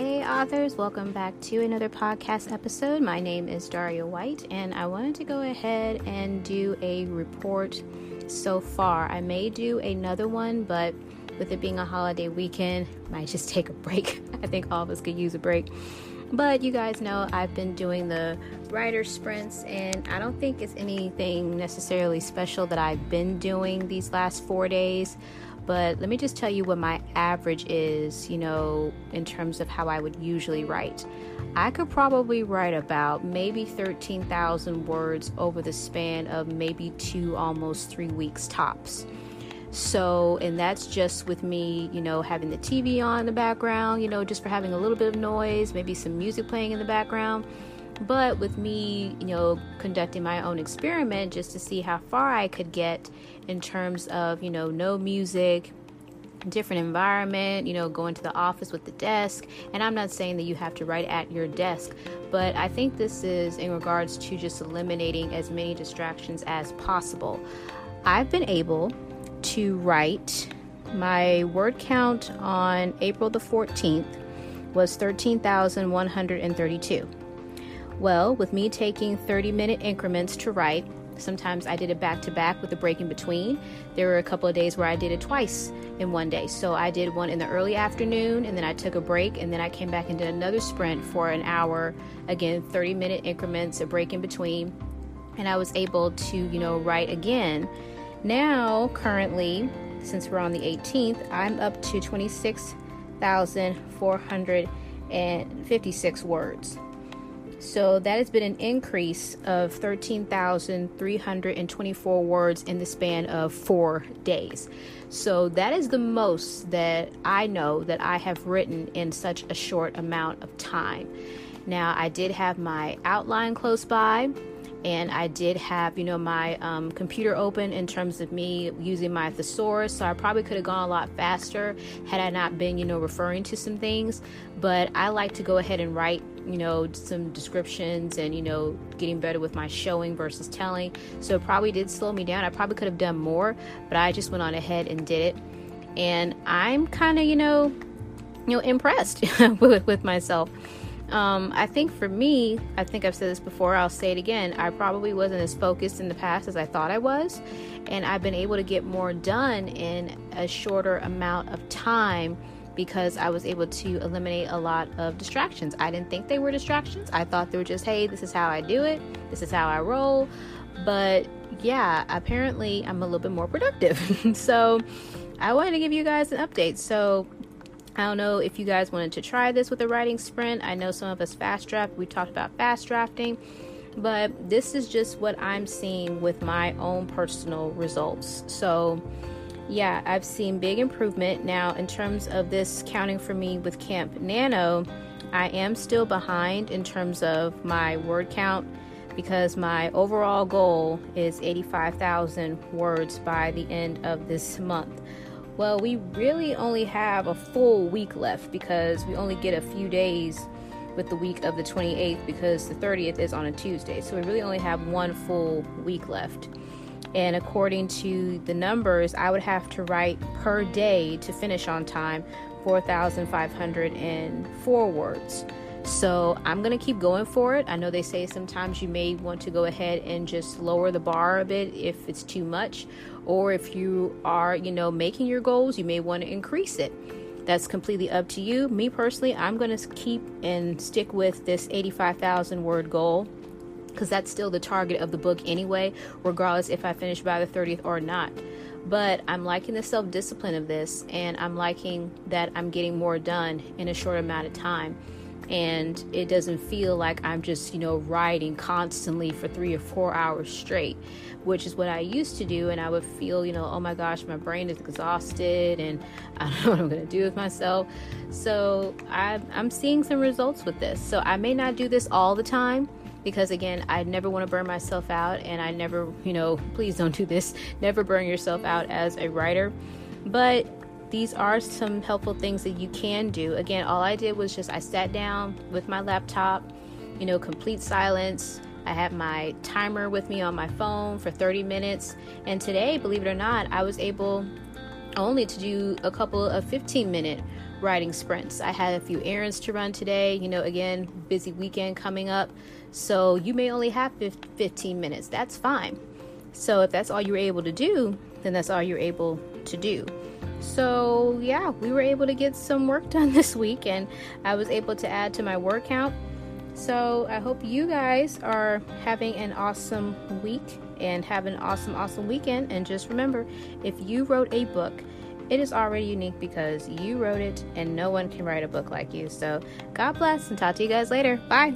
authors. Welcome back to another podcast episode. My name is Daria White, and I wanted to go ahead and do a report so far. I may do another one, but with it being a holiday weekend, I might just take a break. I think all of us could use a break. But you guys know I've been doing the writer sprints, and I don't think it's anything necessarily special that I've been doing these last four days. But let me just tell you what my average is, you know, in terms of how I would usually write. I could probably write about maybe 13,000 words over the span of maybe two, almost three weeks tops. So, and that's just with me, you know, having the TV on in the background, you know, just for having a little bit of noise, maybe some music playing in the background. But with me, you know, conducting my own experiment just to see how far I could get in terms of, you know, no music, different environment, you know, going to the office with the desk. And I'm not saying that you have to write at your desk, but I think this is in regards to just eliminating as many distractions as possible. I've been able to write. My word count on April the 14th was 13,132. Well, with me taking 30 minute increments to write, sometimes I did it back to back with a break in between. There were a couple of days where I did it twice in one day. So I did one in the early afternoon and then I took a break and then I came back and did another sprint for an hour. Again, 30 minute increments, a break in between. And I was able to, you know, write again now, currently, since we're on the 18th, I'm up to 26,456 words. So that has been an increase of 13,324 words in the span of four days. So that is the most that I know that I have written in such a short amount of time. Now, I did have my outline close by and I did have, you know, my um, computer open in terms of me using my thesaurus. So I probably could have gone a lot faster had I not been, you know, referring to some things. But I like to go ahead and write, you know, some descriptions and, you know, getting better with my showing versus telling. So it probably did slow me down. I probably could have done more, but I just went on ahead and did it. And I'm kind of, you know, you know, impressed with, with myself. Um, I think for me, I think I've said this before, I'll say it again. I probably wasn't as focused in the past as I thought I was, and I've been able to get more done in a shorter amount of time because I was able to eliminate a lot of distractions. I didn't think they were distractions. I thought they were just, hey, this is how I do it, this is how I roll. But yeah, apparently I'm a little bit more productive. so I wanted to give you guys an update. So I don't know if you guys wanted to try this with a writing sprint. I know some of us fast draft, we talked about fast drafting, but this is just what I'm seeing with my own personal results. So, yeah, I've seen big improvement. Now, in terms of this counting for me with Camp Nano, I am still behind in terms of my word count because my overall goal is 85,000 words by the end of this month. Well, we really only have a full week left because we only get a few days with the week of the 28th because the 30th is on a Tuesday. So we really only have one full week left. And according to the numbers, I would have to write per day to finish on time 4,504 words. So I'm going to keep going for it. I know they say sometimes you may want to go ahead and just lower the bar a bit if it's too much, or if you are, you know, making your goals, you may want to increase it. That's completely up to you. Me personally, I'm going to keep and stick with this 85,000 word goal because that's still the target of the book anyway, regardless if I finish by the 30th or not. But I'm liking the self discipline of this, and I'm liking that I'm getting more done in a short amount of time and it doesn't feel like I'm just, you know, writing constantly for three or four hours straight, which is what I used to do. And I would feel, you know, oh my gosh, my brain is exhausted and I don't know what I'm going to do with myself. So I, I'm seeing some results with this. So I may not do this all the time because again i never want to burn myself out and i never you know please don't do this never burn yourself out as a writer but these are some helpful things that you can do. Again, all I did was just I sat down with my laptop, you know, complete silence. I had my timer with me on my phone for 30 minutes. And today, believe it or not, I was able only to do a couple of 15 minute writing sprints. I had a few errands to run today. You know, again, busy weekend coming up. So you may only have 15 minutes. That's fine. So if that's all you're able to do, then that's all you're able to do. So, yeah, we were able to get some work done this week and I was able to add to my word count. So, I hope you guys are having an awesome week and have an awesome, awesome weekend. And just remember if you wrote a book, it is already unique because you wrote it and no one can write a book like you. So, God bless and talk to you guys later. Bye.